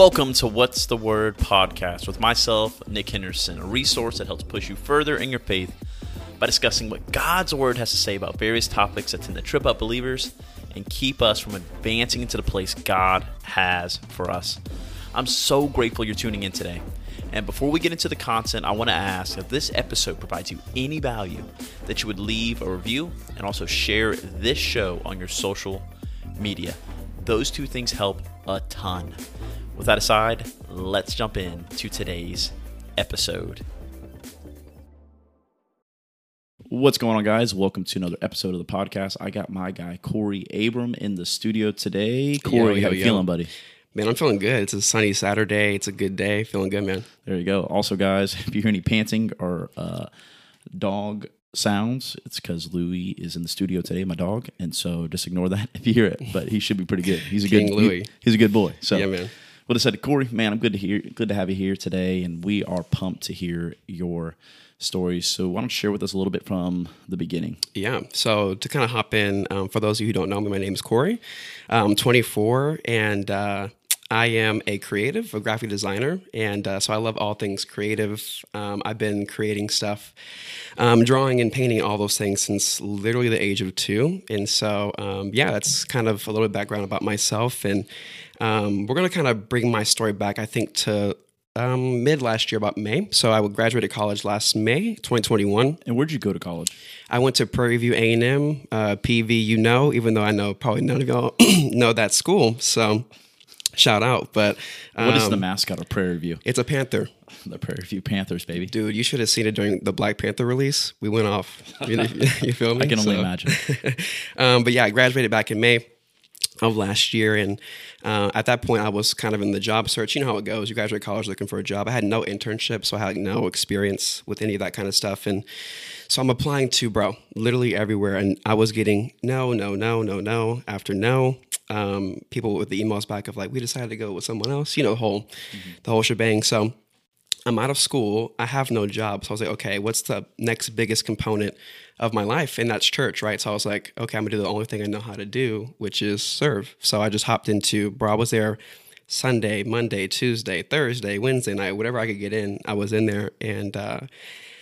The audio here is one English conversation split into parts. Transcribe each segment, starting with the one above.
Welcome to What's the Word podcast with myself, Nick Henderson, a resource that helps push you further in your faith by discussing what God's Word has to say about various topics that tend to trip up believers and keep us from advancing into the place God has for us. I'm so grateful you're tuning in today. And before we get into the content, I want to ask if this episode provides you any value that you would leave a review and also share this show on your social media. Those two things help a ton. With that aside, let's jump in to today's episode. What's going on, guys? Welcome to another episode of the podcast. I got my guy Korey Abram in the studio today. Korey, yo, how you yo. feeling, buddy? Man, I'm feeling good. It's a sunny Saturday. It's a good day. Feeling good, man. There you go. Also, guys, if you hear any panting or uh, dog sounds, it's because Louie is in the studio today, my dog, and so just ignore that if you hear it. But he should be pretty good. He's a King good Louie. he- he's a good boy. So Yeah, man. What I said, Korey, man, I'm good to hear, good to have you here today, and we are pumped to hear your stories. So why don't you share with us a little bit from the beginning? Yeah. So to kind of hop in, um, for those of you who don't know me, my name is Korey. I'm 24, and uh, I am a creative, a graphic designer, and uh, so I love all things creative. Um, I've been creating stuff, um, drawing and painting, all those things since literally the age of two. And so, um, yeah, that's kind of a little bit background about myself, and um, we're gonna kind of bring my story back, I think, to um, mid last year, about May. So I graduated college last May, 2021. And where'd you go to college? I went to Prairie View A and M, uh, PV. You know, even though I know probably none of y'all know that school. So shout out. But um, What is the mascot of Prairie View? it's a panther, The Prairie View Panthers, baby. dude. You should have seen it during the Black Panther release. We went off. You, you feel me? I can only So- imagine. um, but yeah, I graduated back in May of last year, and uh, at that point, I was kind of in the job search. You know how it goes. You graduate college looking for a job. I had no internship, so I had no experience with any of that kind of stuff, and so I'm applying to bro, literally everywhere, and I was getting no, no, no, no, no after no. Um, people with the emails back of like, we decided to go with someone else. You know, the whole the whole shebang. So. I'm out of school. I have no job. So I was like, okay, what's the next biggest component of my life? And that's church, right? So I was like, okay, I'm gonna do the only thing I know how to do, which is serve. So I just hopped into, bro, I was there Sunday, Monday, Tuesday, Thursday, Wednesday night, whatever I could get in, I was in there. And uh,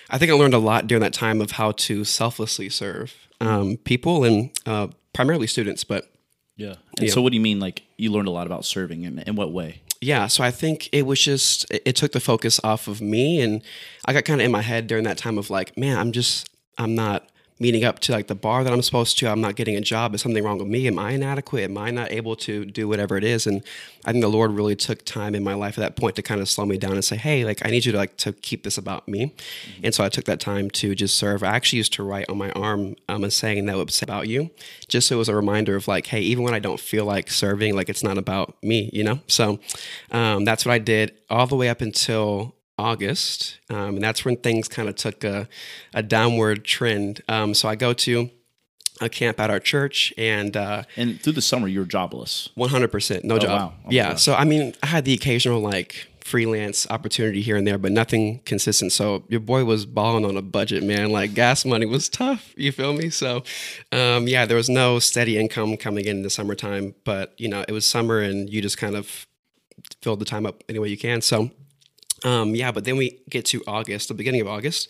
I think I learned a lot during that time of how to selflessly serve um, people and uh, primarily students, but Yeah. And Yeah. so, what do you mean? Like, you learned a lot about serving, and in what way? yeah so i think it was just it it took the focus off of me and i got kind of in my head during that time of like man i'm just i'm not meeting up to like the bar that i'm supposed to i'm not getting a job is something wrong with me? Am i inadequate? Am i not able to do whatever it is? And i think the lord really took time in my life at that point to kind of slow me down and say hey like i need you to like to keep this about me. And so i took that time to just serve. I actually used to write on my arm um, a saying that would say about you just so it was a reminder of like hey even when i don't feel like serving like it's not about me you know? So um, that's what i did all the way up until august um, and that's when things kind of took a, a downward trend um, so i go to a camp at our church and uh, And through the summer, you were jobless. 100% no job wow. Oh, yeah wow. so i mean i had the occasional like freelance opportunity here and there but nothing consistent so your boy was balling on a budget man like gas money was tough you feel me so um, yeah there was no steady income coming in in the summertime but you know it was summer and you just kind of filled the time up any way you can so um, yeah, but then we get to August, the beginning of August,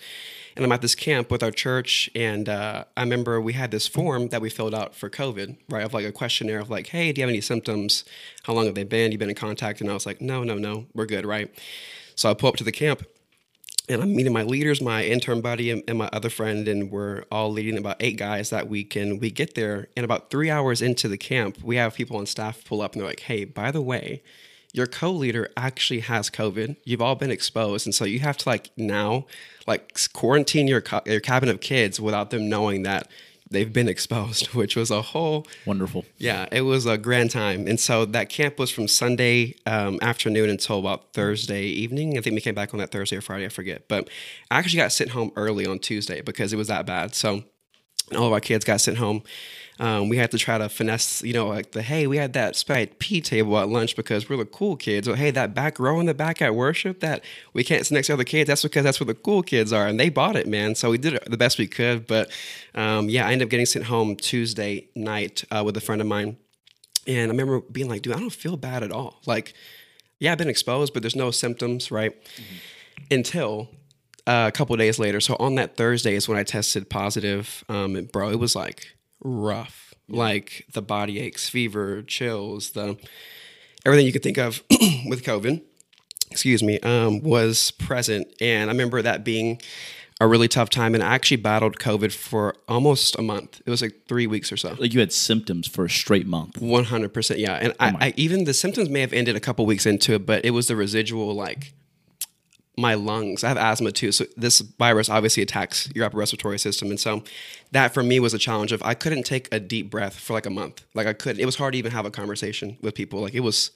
and I'm at this camp with our church. And uh, I remember we had this form that we filled out for COVID, right? Of like a questionnaire of like, hey, do you have any symptoms? How long have they been? You've been in contact? And I was like, no, no, no, we're good, right? So I pull up to the camp and I'm meeting my leaders, my intern buddy, and, and my other friend, and we're all leading about eight guys that week. And we get there, and about three hours into the camp, we have people on staff pull up and they're like, hey, by the way, your co-leader actually has COVID. You've all been exposed, and so you have to like now, like quarantine your co- your cabin of kids without them knowing that they've been exposed, which was a whole Wonderful. yeah, it was a grand time. And so that camp was from Sunday um, afternoon until about Thursday evening. I think we came back on that Thursday or Friday, I forget. But I actually got sent home early on Tuesday because it was that bad. So all of our kids got sent home. Um, we had to try to finesse, you know, like the hey, we had that spite P table at lunch because we're the cool kids. Or hey, that back row in the back at worship that we can't sit next to other kids. That's because that's where the cool kids are, and they bought it, man. So we did it the best we could. But um, yeah, I ended up getting sent home Tuesday night uh, with a friend of mine, and I remember being like, dude, I don't feel bad at all. Like yeah, I've been exposed, but there's no symptoms, right? Until uh, a couple of days later. So on that Thursday is when I tested positive. Um, and bro, it was like rough. Like the body aches, fever, chills, the everything you could think of with COVID. Excuse me, um, was present, and I remember that being a really tough time. And I actually battled COVID for almost a month. It was like three weeks or so. Like you had symptoms for a straight month. One hundred percent, yeah. And I, I even the symptoms may have ended a couple weeks into it, but it was the residual like my lungs. I have asthma too, so this virus obviously attacks your upper respiratory system, and so that for me was a challenge. Of I couldn't take a deep breath for like a month. Like I couldn't. it was hard to even have a conversation with people. Like it was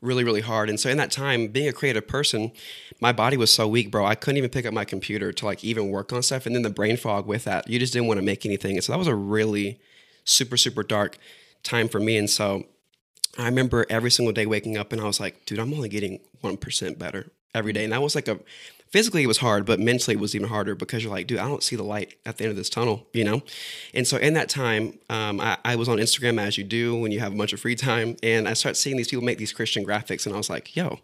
really really hard. And so in that time, being a creative person, my body was so weak, bro. I couldn't even pick up my computer to like even work on stuff. And then the brain fog with that, you just didn't want to make anything. And so that was a really super super dark time for me. And so I remember every single day waking up and I was like, dude, I'm only getting 1% better every day. And that was like a physically it was hard, but mentally it was even harder because you're like, dude, I don't see the light at the end of this tunnel, you know? And so in that time, um, I, I was on Instagram as you do when you have a bunch of free time. And I started seeing these people make these Christian graphics. And I was like, yo,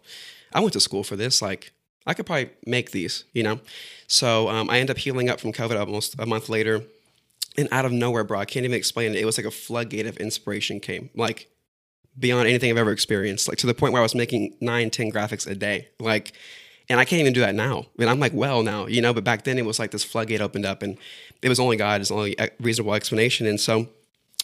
I went to school for this. Like, I could probably make these, you know? So um, I end up healing up from COVID almost a month later. And out of nowhere, bro, I can't even explain it. It was like a floodgate of inspiration came. Like, beyond anything I've ever experienced, like to the point where I was making nine, 10 graphics a day. Like, and I can't even do that now. I mean, I'm like, well, now, you know, but back then it was like this floodgate opened up and it was only God, is the only reasonable explanation. And so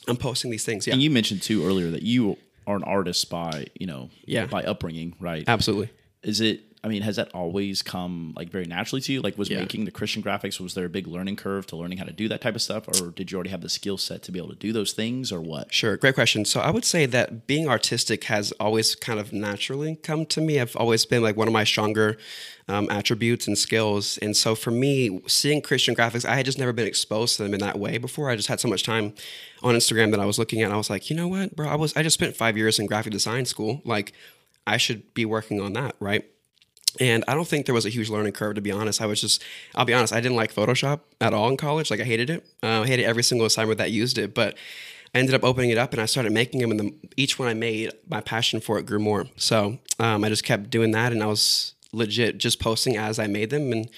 I'm posting these things. Yeah. And you mentioned too earlier that you are an artist by, you know, Yeah. by upbringing, right? Absolutely. Is it, I mean, has that always come like very naturally to you? Like, was Yeah. making the Christian graphics, was there a big learning curve to learning how to do that type of stuff? Or did you already have the skill set to be able to do those things or what? Sure, great question. So I would say that being artistic has always kind of naturally come to me. I've always been like one of my stronger um, attributes and skills. And so for me, seeing Christian graphics, I had just never been exposed to them in that way before. I just had so much time on Instagram that I was looking at. And I was like, you know what, bro? I was I just spent five years in graphic design school. Like, I should be working on that, right? And I don't think there was a huge learning curve, to be honest. I was just, I'll be honest, I didn't like Photoshop at all in college. Like, I hated it. Uh, I hated every single assignment that used it. But I ended up opening it up and I started making them. And the, each one I made, my passion for it grew more. So um, I just kept doing that. And I was legit just posting as I made them. And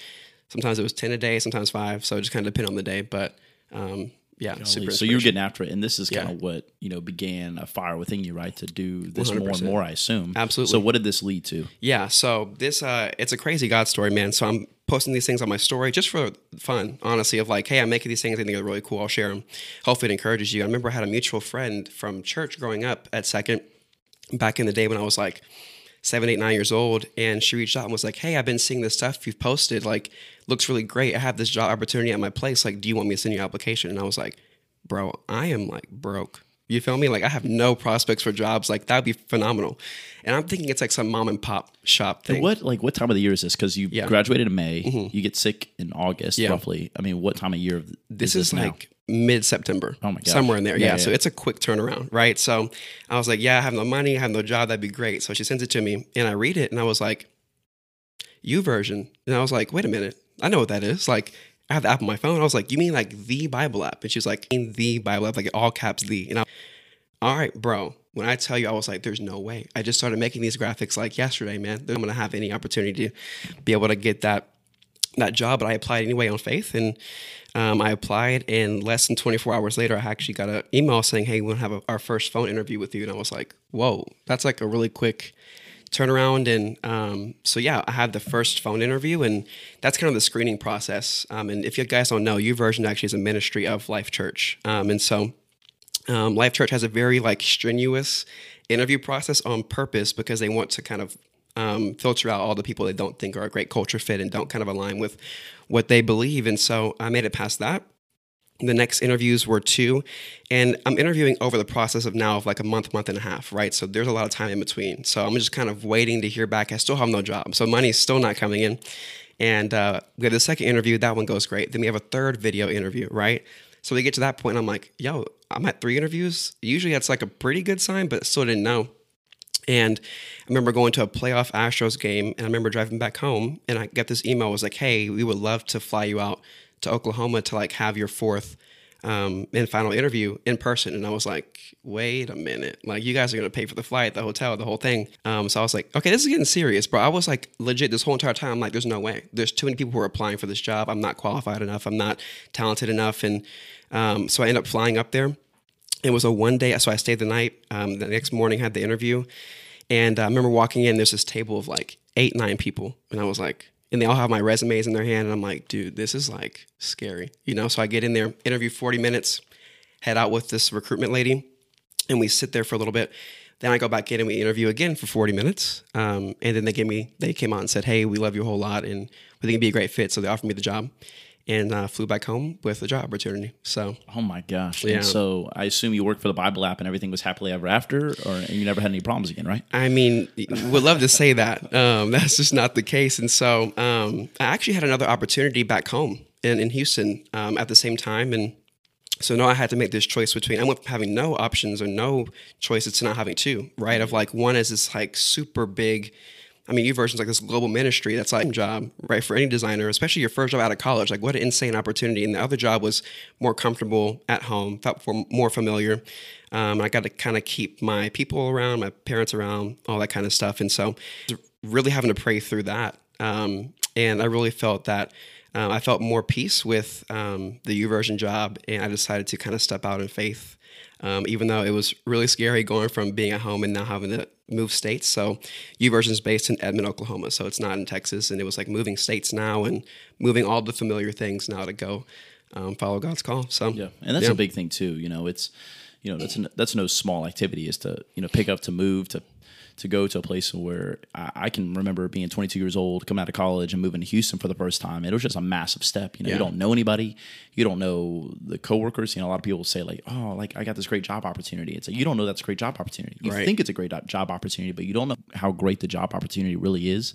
sometimes it was 10 a day, sometimes five. So it just kind of depended on the day. But um, yeah, super. so you're getting after it, and this is kind of what you know began a fire within you, right? To do this more and more, I assume. Absolutely. So what did this lead to? Yeah, so this uh it's a crazy God story, man. So I'm posting these things on my story just for fun, honestly, of like, hey, I'm making these things, I think they're really cool. I'll share them. Hopefully it encourages you. I remember I had a mutual friend from church growing up at second back in the day when I was like seven, eight, nine years old, and she reached out and was like, Hey, I've been seeing this stuff you've posted, like looks really great. I have this job opportunity at my place. Like, do you want me to send you an application? And I was like, Bro, I am like broke. You feel me? Like I have no prospects for jobs. Like that'd be phenomenal. And I'm thinking it's like some mom and pop shop thing. What like what time of the year is this? Because you Yeah. Mm-hmm. graduated in May, you get sick in August, Yeah. roughly. I mean, what time of year? This is is, this now? like mid September. Oh my gosh. Somewhere in there. Yeah, Yeah, yeah, So it's a quick turnaround, right? So I was like, yeah, I have no money, I have no job, that'd be great. So she sends it to me and I read it and I was like, YouVersion. And I was like, wait a minute, I know what that is. Like, I have the app on my phone. I was like, you mean like the Bible app? And she was like, in the Bible app, like all caps the. And I, all right, bro. When I tell you, I was like, there's no way. I just started making these graphics like yesterday, man. I'm gonna have any opportunity to be able to get that that job, but I applied anyway on faith, and um, I applied. And less than 24 hours later, I actually got an email saying, "Hey, we'll have a, our first phone interview with you." And I was like, "Whoa, that's like a really quick turnaround." And um, so yeah, I had the first phone interview, and that's kind of the screening process. Um, and if you guys don't know, YouVersion actually is a ministry of Life Church, um, and so um, Life Church has a very like strenuous interview process on purpose because they want to kind of um, filter out all the people they don't think are a great culture fit and don't kind of align with what they believe. And so I made it past that. The next interviews were two, and I'm interviewing over the process of now of like a month, month and a half, right? So there's a lot of time in between. So I'm just kind of waiting to hear back. I still have no job, so money's still not coming in. And uh, we have the second interview. That one goes great. Then we have a third video interview, right? So we get to that point, and I'm like, yo, I'm at three interviews. Usually that's like a pretty good sign, but still didn't know. And I remember going to a playoff Astros game, and I remember driving back home, and I got this email. It was like, "Hey, we would love to fly you out to Oklahoma to like have your fourth um, and final interview in person. And I was like, wait a minute, like you guys are gonna pay for the flight, the hotel, the whole thing. Um, so I was like, okay, this is getting serious, bro. I was like legit this whole entire time. I'm like, there's no way. There's too many people who are applying for this job. I'm not qualified enough. I'm not talented enough. And um, so I end up flying up there. It was a one day, so I stayed the night. Um, the next morning, had the interview, and uh, I remember walking in. There's this table of like eight, nine people, and I was like, and they all have my resumes in their hand, and I'm like, dude, this is like scary, you know. So I get in there, interview 40 minutes, head out with this recruitment lady, and we sit there for a little bit. Then I go back in and we interview again for 40 minutes, um, and then they gave me, they came out and said, hey, we love you a whole lot, and we think it'd be a great fit. So they offered me the job and uh, flew back home with a job opportunity. So Oh my gosh! Yeah. And so I assume you worked for the Bible app and everything was happily ever after, or and you never had any problems again, right? I mean, would love to say that. Um, that's just not the case. And so um, I actually had another opportunity back home in, in Houston um, at the same time. And so now I had to make this choice between I went from having no options or no choices to not having two, right? Of like one is this like super big. I mean, YouVersion's like this global ministry that's like a job, right, for any designer, especially your first job out of college. Like, what an insane opportunity! And the other job was more comfortable at home, felt more familiar. Um, I got to kind of keep my people around, my parents around, all that kind of stuff. And so, really having to pray through that. Um, and I really felt that um, I felt more peace with um, the YouVersion job, and I decided to kind of step out in faith um, even though it was really scary going from being at home and now having to move states. So YouVersion is based in Edmond, Oklahoma, so it's not in Texas, and it was like moving states now and moving all the familiar things now to go um, follow God's call. So Yeah, and that's Yeah. a big thing too. You know, it's you know that's an, that's no small activity. Is to you know pick up to move to to go to a place where I, I can remember being 22 years old, coming out of college, and moving to Houston for the first time. It was just a massive step. You know, Yeah. you don't know anybody, you don't know the coworkers. You know, a lot of people say like, "Oh, like I got this great job opportunity." It's like you don't know that's a great job opportunity. You Right. think it's a great job opportunity, but you don't know how great the job opportunity really is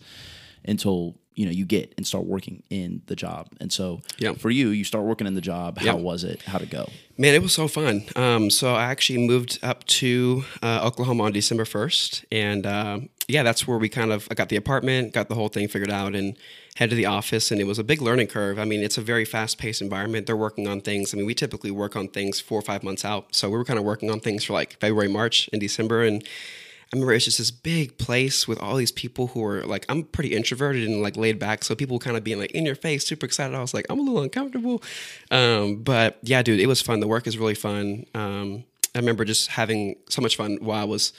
until you know you get and start working in the job. And so, Yeah. for you, you start working in the job. How Yeah. was it? How'd it go? Man, it was so fun. Um, so I actually moved up to uh, Oklahoma on December 1st. And um yeah, that's where we kind of, I got the apartment, got the whole thing figured out, and head to the office. And it was a big learning curve. I mean, it's a very fast paced environment. They're working on things. I mean, we typically work on things four or five months out. So we were kind of working on things for like February, March, and December. And I remember it's just this big place with all these people who are like, I'm pretty introverted and like laid back. So people kind of being like in your face, super excited. I was like, I'm a little uncomfortable. Um, but yeah, dude, it was fun. The work is really fun. Um, I remember just having so much fun while I was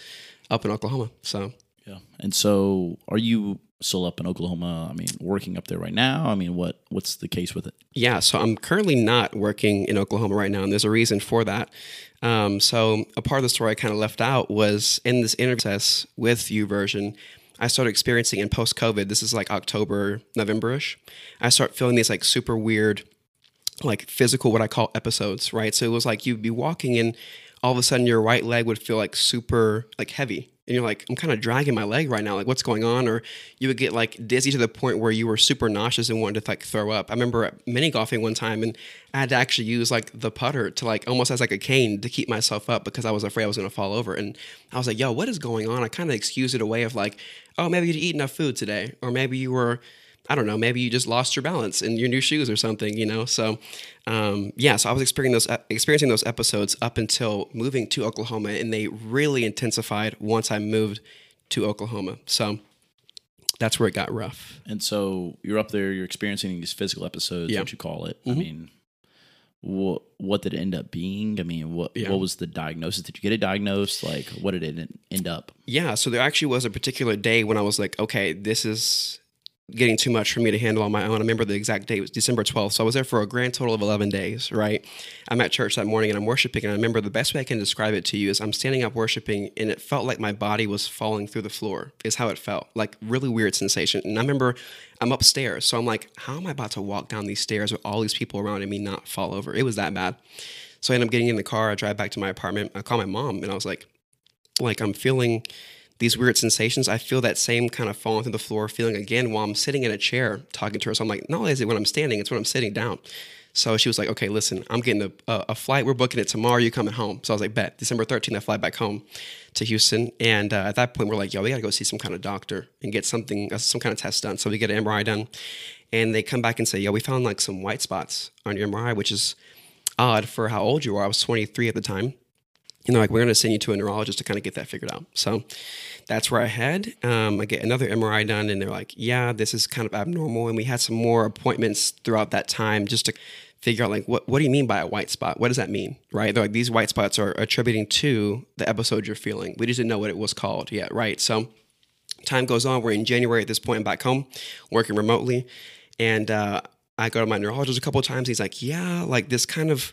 up in Oklahoma. So Yeah. And so, are you still up in Oklahoma? I mean, working up there right now? I mean, what what's the case with it? Yeah, so I'm currently not working in Oklahoma right now, and there's a reason for that. Um, so a part of the story I kind of left out was in this interview process with YouVersion, I started experiencing in post COVID. This is like October, November-ish. I start feeling these like super weird, like physical, what I call episodes, right? So it was like you'd be walking and all of a sudden your right leg would feel like super like heavy. And you're like, I'm kind of dragging my leg right now. Like, what's going on? Or you would get like dizzy to the point where you were super nauseous and wanted to like throw up. I remember mini golfing one time and I had to actually use like the putter to like almost as like a cane to keep myself up because I was afraid I was going to fall over. And I was like, yo, what is going on? I kind of excused it away of like, oh, maybe you didn't eat enough food today. Or maybe you were I don't know, maybe you just lost your balance in your new shoes or something, you know? So, um, yeah, so I was experiencing those, experiencing those episodes up until moving to Oklahoma, and they really intensified once I moved to Oklahoma. So that's where it got rough. And so, you're up there, you're experiencing these physical episodes, Yeah. what you call it. I Mhm. mean, what what did it end up being? I mean, what Yeah. what was the diagnosis? Did you get it diagnosed? Like, what did it end up? Yeah, so there actually was a particular day when I was like, okay, this is getting too much for me to handle on my own. I remember the exact date was December 12th. So I was there for a grand total of 11 days, right? I'm at church that morning and I'm worshiping. And I remember the best way I can describe it to you is I'm standing up worshiping and it felt like my body was falling through the floor, is how it felt. Like really weird sensation. And I remember I'm upstairs. So I'm like, how am I about to walk down these stairs with all these people around and me not fall over? It was that bad. So I end up getting in the car. I drive back to my apartment. I call my mom and I was like, like I'm feeling these weird sensations. I feel that same kind of falling through the floor feeling again while I'm sitting in a chair talking to her. So I'm like, not only is it when I'm standing, it's when I'm sitting down. So she was like, okay, listen, I'm getting a, a, flight. We're booking it tomorrow. You're coming home? So I was like, bet. December 13th, I fly back home to Houston. And uh, at that point, we're like, yo, we got to go see some kind of doctor and get something, uh, some kind of test done. So we get an MRI done. And they come back and say, yo, we found like some white spots on your MRI, which is odd for how old you are. I was 23 at the time. And they're like, we're going to send you to a neurologist to kind of get that figured out. So that's where I had. Um, I get another MRI done, and they're like, yeah, this is kind of abnormal. And we had some more appointments throughout that time just to figure out like what what do you mean by a white spot? What does that mean? Right? They're like these white spots are attributing to the episode you're feeling. We just didn't know what it was called yet, right? So time goes on. We're in January at this point. Back home, working remotely, and uh, I go to my neurologist a couple of times. He's like, "Yeah, like this kind of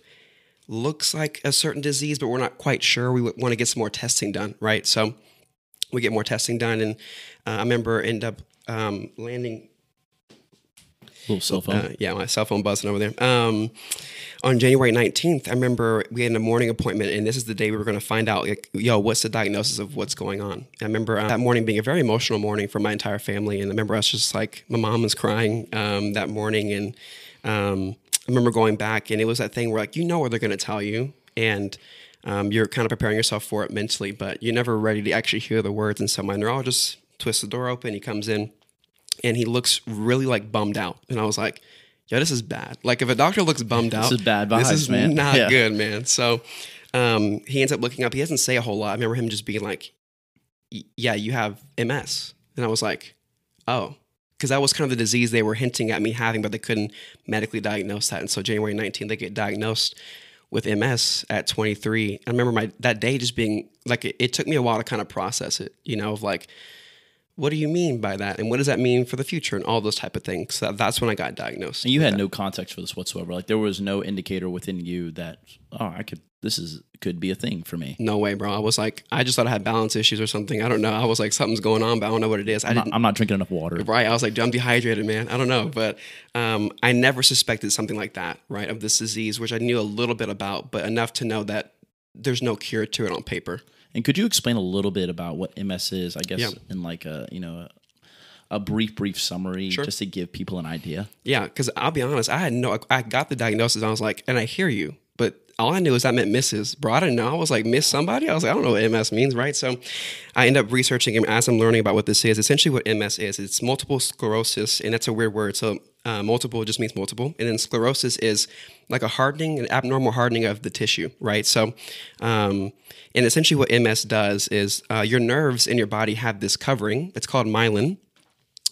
looks like a certain disease, but we're not quite sure. We want to get some more testing done, right?" So we get more testing done, and uh, I remember end up um, landing Little cell phone. uh, yeah, my cell phone buzzing over there. Um, on January 19th, I remember we had a morning appointment, and this is the day we were going to find out, like, yo, what's the diagnosis of what's going on? I remember uh, that morning being a very emotional morning for my entire family, and I remember us just like, my mom was crying um, that morning, and um, I remember going back, and it was that thing where, like, you know what they're going to tell you, and um, you're kind of preparing yourself for it mentally, but you're never ready to actually hear the words. And so my neurologist twists the door open, he comes in, and he looks really like bummed out. And I was like, yo, this is bad. Like if a doctor looks bummed out, this is bad this is man. not Yeah. good, man. So um, he ends up looking up. He doesn't say a whole lot. I remember him just being like, yeah, you have MS. And I was like, oh, because that was kind of the disease they were hinting at me having, but they couldn't medically diagnose that. And so January 19th, they get diagnosed with MS at 23. I remember my that day just being like, it, it took me a while to kind of process it, you know, of like, what do you mean by that? And what does that mean for the future and all those type of things? So that's when I got diagnosed. And you had no context for this whatsoever. Like there was no indicator within you that oh, I could this is could be a thing for me. No way, bro. I was like, I just thought I had balance issues or something. I don't know. I was like, something's going on, but I don't know what it is. I I'm didn't. not, I'm not drinking enough water. Right. I was like, I'm dehydrated, man. I don't know. But um, I never suspected something like that, right? Of this disease, which I knew a little bit about, but enough to know that there's no cure to it on paper. And could you explain a little bit about what MS is? I guess Yeah. in like a you know a, a brief brief summary Sure. just to give people an idea. Yeah. Because I'll be honest, I had no, I got the diagnosis. And I was like, and I hear you, all I knew is that meant misses. Bro, I didn't know. I was like, miss somebody? I was like, I don't know what MS means, right? So I end up researching and as I'm learning about what this is, essentially what MS is, it's multiple sclerosis, and that's a weird word. So uh, multiple just means multiple. And then sclerosis is like a hardening, an abnormal hardening of the tissue, right? So, um, and essentially what MS does is uh, your nerves in your body have this covering. It's called myelin.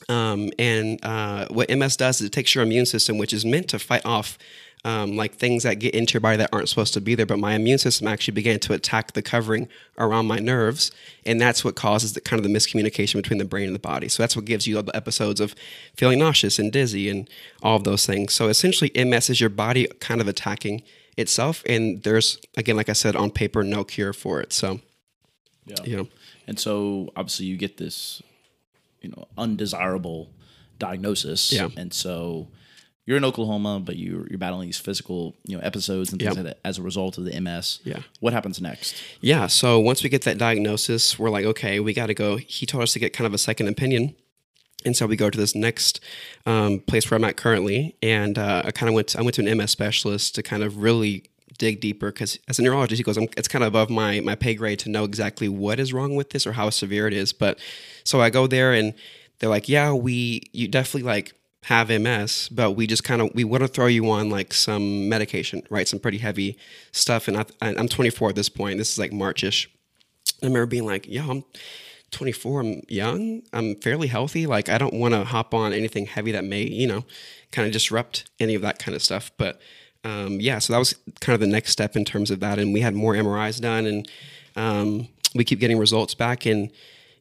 Um, and uh, what MS does is it takes your immune system, which is meant to fight off um, like things that get into your body that aren't supposed to be there. But my immune system actually began to attack the covering around my nerves, and that's what causes the kind of the miscommunication between the brain and the body. So that's what gives you all the episodes of feeling nauseous and dizzy and all of those things. So essentially, MS is your body kind of attacking itself, and there's again, like I said, on paper, no cure for it. So Yeah. you know, And so obviously you get this, you know, undesirable diagnosis. Yeah. And so you're in Oklahoma, but you're you're battling these physical, you know, episodes and things Yep. like that as a result of the MS. Yeah. What happens next? Yeah. So once we get that diagnosis, we're like, okay, we got to go. He told us to get kind of a second opinion. And so we go to this next um, place where I'm at currently, and uh, I kind of went. To, I went to an MS specialist to kind of really dig deeper because as a neurologist, he goes, I'm, "It's kind of above my my pay grade to know exactly what is wrong with this or how severe it is." But so I go there, and they're like, "Yeah, we you definitely like have MS, but we just kind of we want to throw you on like some medication, right? Some pretty heavy stuff." And I, I'm 24 at this point. This is like Marchish. I remember being like, "Yo, I'm 24. I'm young. I'm fairly healthy. Like, I don't want to hop on anything heavy that may, you know, kind of disrupt any of that kind of stuff." But um, yeah, so that was kind of the next step in terms of that. And we had more MRIs done, and um, we keep getting results back. And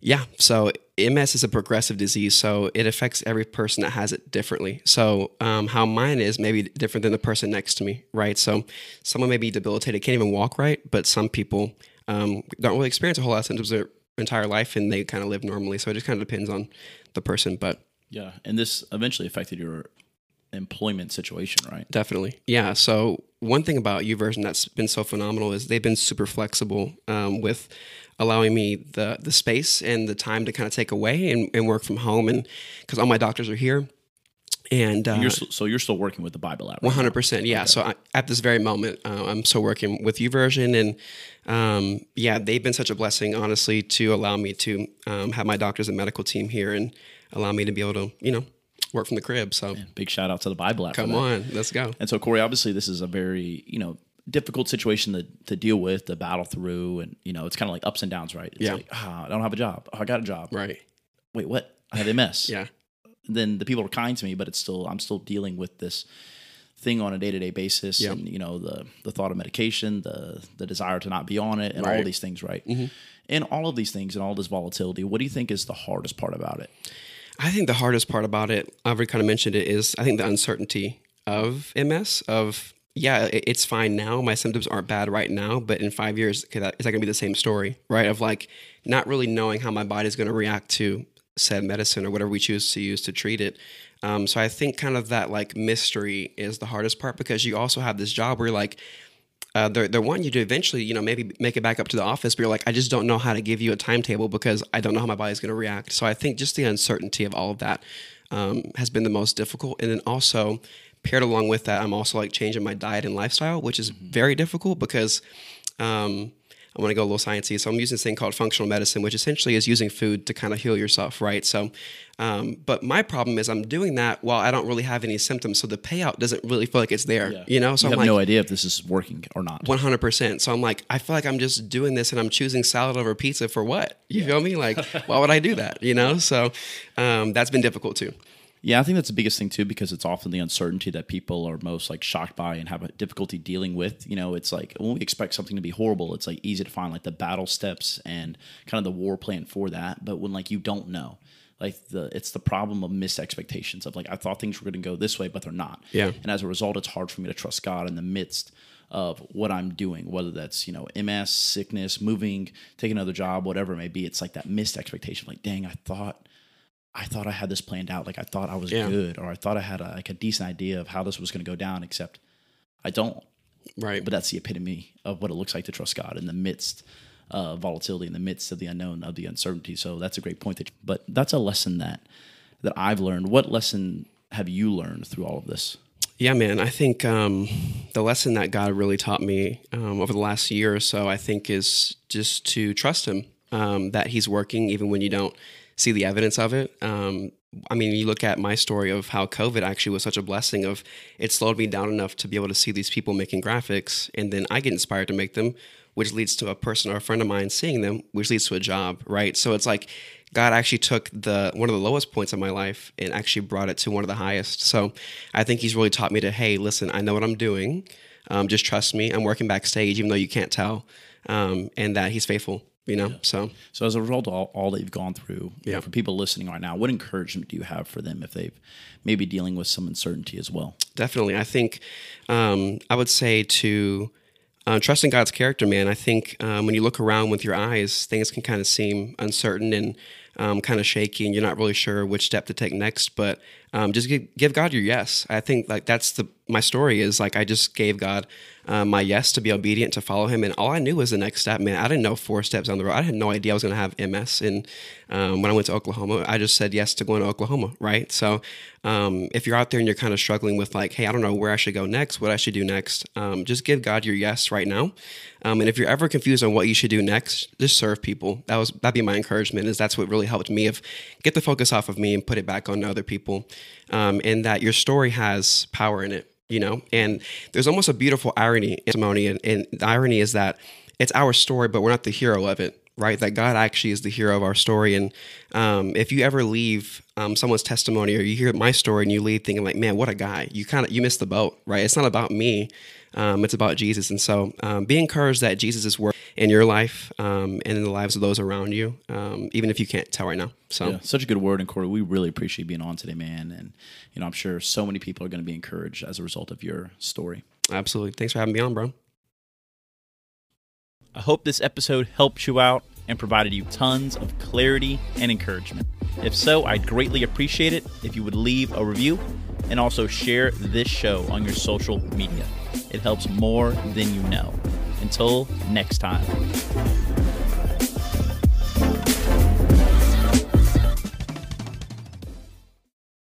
yeah, so MS is a progressive disease, so it affects every person that has it differently. So um, how mine is maybe different than the person next to me, right? So someone may be debilitated, can't even walk right, but some people um, don't really experience a whole lot of symptoms their entire life, and they kind of live normally. So it just kind of depends on the person, but Yeah. And this eventually affected your employment situation, right? Definitely. Yeah. So one thing about YouVersion that's been so phenomenal is they've been super flexible um, with allowing me the the space and the time to kind of take away and, and work from home and because all my doctors are here and uh, You're still, so you're still working with the Bible app. one hundred percent, yeah. So I, at this very moment, uh, I'm still working with YouVersion, and um, yeah, they've been such a blessing, honestly, to allow me to um, have my doctors and medical team here and allow me to be able to, you know, work from the crib. So Big shout out to the Bible app. come that. on, let's go. And so, Korey, obviously, this is a very you know difficult situation to, to deal with, to battle through, and you know it's kind of like ups and downs, right? It's Yeah. like ah, I don't have a job. Oh, I got a job. Right. Wait, what? I have MS. Yeah. Then the people are kind to me, but it's still I'm still dealing with this thing on a day to day basis, Yeah. and you know the the thought of medication, the the desire to not be on it, and all Right. of these things, right? And all of these things and all this volatility. What do you think is the hardest part about it? I think the hardest part about it, I've already kind of mentioned it, is I think the uncertainty of MS. Of yeah, it's fine now. My symptoms aren't bad right now, but in five years, is that going to be the same story? Right? Of like not really knowing how my body is going to react to said medicine or whatever we choose to use to treat it. Um, so I think kind of that like mystery is the hardest part because you also have this job where like uh, they're, they're wanting you to eventually, you know, maybe make it back up to the office, but you're like, I just don't know how to give you a timetable because I don't know how my body's going to react. So I think just the uncertainty of all of that um, has been the most difficult. And then also paired along with that, I'm also like changing my diet and lifestyle, which is very difficult because um, I want to go a little sciencey. So I'm using this thing called functional medicine, which essentially is using food to kind of heal yourself, right? So, um, but my problem is I'm doing that while I don't really have any symptoms, so the payout doesn't really feel like it's there, you know. So you I'm have like, no idea if this is working or not. one hundred percent. So I'm like, I feel like I'm just doing this, and I'm choosing salad over pizza for what? You feel me? Like, why would I do that? You know? So um, that's been difficult too. Yeah, I think that's the biggest thing too, because it's often the uncertainty that people are most like shocked by and have a difficulty dealing with. You know, it's like when we expect something to be horrible, it's like easy to find like the battle steps and kind of the war plan for that. But when like you don't know, like the it's the problem of missed expectations of like I thought things were going to go this way, but they're not. Yeah. and as a result, it's hard for me to trust God in the midst of what I'm doing, whether that's you know MS, sickness, moving, taking another job, whatever it may be. It's like that missed expectation. Of like, dang, I thought. I thought I had this planned out. Like I thought I was Yeah. good, or I thought I had a, like a decent idea of how this was going to go down. Except I don't. Right. But that's the epitome of what it looks like to trust God in the midst of volatility, in the midst of the unknown, of the uncertainty. So that's a great point. That, but that's a lesson that that I've learned. What lesson have you learned through all of this? Yeah, man. I think um, the lesson that God really taught me um, over the last year or so, I think, is just to trust Him. Um, that He's working even when you don't see the evidence of it. Um, I mean, you look at my story of how COVID actually was such a blessing. Of it slowed me down enough to be able to see these people making graphics, and then I get inspired to make them, which leads to a person or a friend of mine seeing them, which leads to a job, right? So it's like God actually took the one of the lowest points of my life and actually brought it to one of the highest. So I think He's really taught me to, hey, listen, I know what I'm doing. Um, just trust me. I'm working backstage, even though you can't tell, um, and that He's faithful. You know, so So as a result of all, all that you've gone through, you know, Yeah. for people listening right now, what encouragement do you have for them if they've maybe dealing with some uncertainty as well? definitely. I think um, I would say to uh, trust in God's character, man. I think um, when you look around with your eyes, things can kind of seem uncertain and um, kind of shaky, and you're not really sure which step to take next. But um, just give, give God your yes. I think like that's the my story is like I just gave God uh, my yes to be obedient to follow Him, and all I knew was the next step. Man, I didn't know four steps down the road. I had no idea I was going to have MS. And um, when I went to Oklahoma, I just said yes to going to Oklahoma. Right. So um, if you're out there and you're kind of struggling with like, hey, I don't know where I should go next, what I should do next, um, just give God your yes right now. Um, and if you're ever confused on what you should do next, just serve people. That was that'd be my encouragement. Is that's what really helped me. Of get the focus off of me and put it back on other people, um, and that your story has power in it. You know, and there's almost a beautiful irony in testimony, and, and the irony is that it's our story, but we're not the hero of it right? That God actually is the hero of our story. And um, if you ever leave um, someone's testimony or you hear my story and you leave thinking like, man, what a guy, you kind of you missed the boat, right? It's not about me. Um, it's about Jesus. And so um, be encouraged that Jesus is working in your life um, and in the lives of those around you, um, even if you can't tell right now. So Yeah, such a good word, and Korey, we really appreciate being on today, man. And you know, I'm sure so many people are going to be encouraged as a result of your story. absolutely. Thanks for having me on, bro. I hope this episode helped you out and provided you tons of clarity and encouragement. If so, I'd greatly appreciate it if you would leave a review and also share this show on your social media. It helps more than you know. Until next time.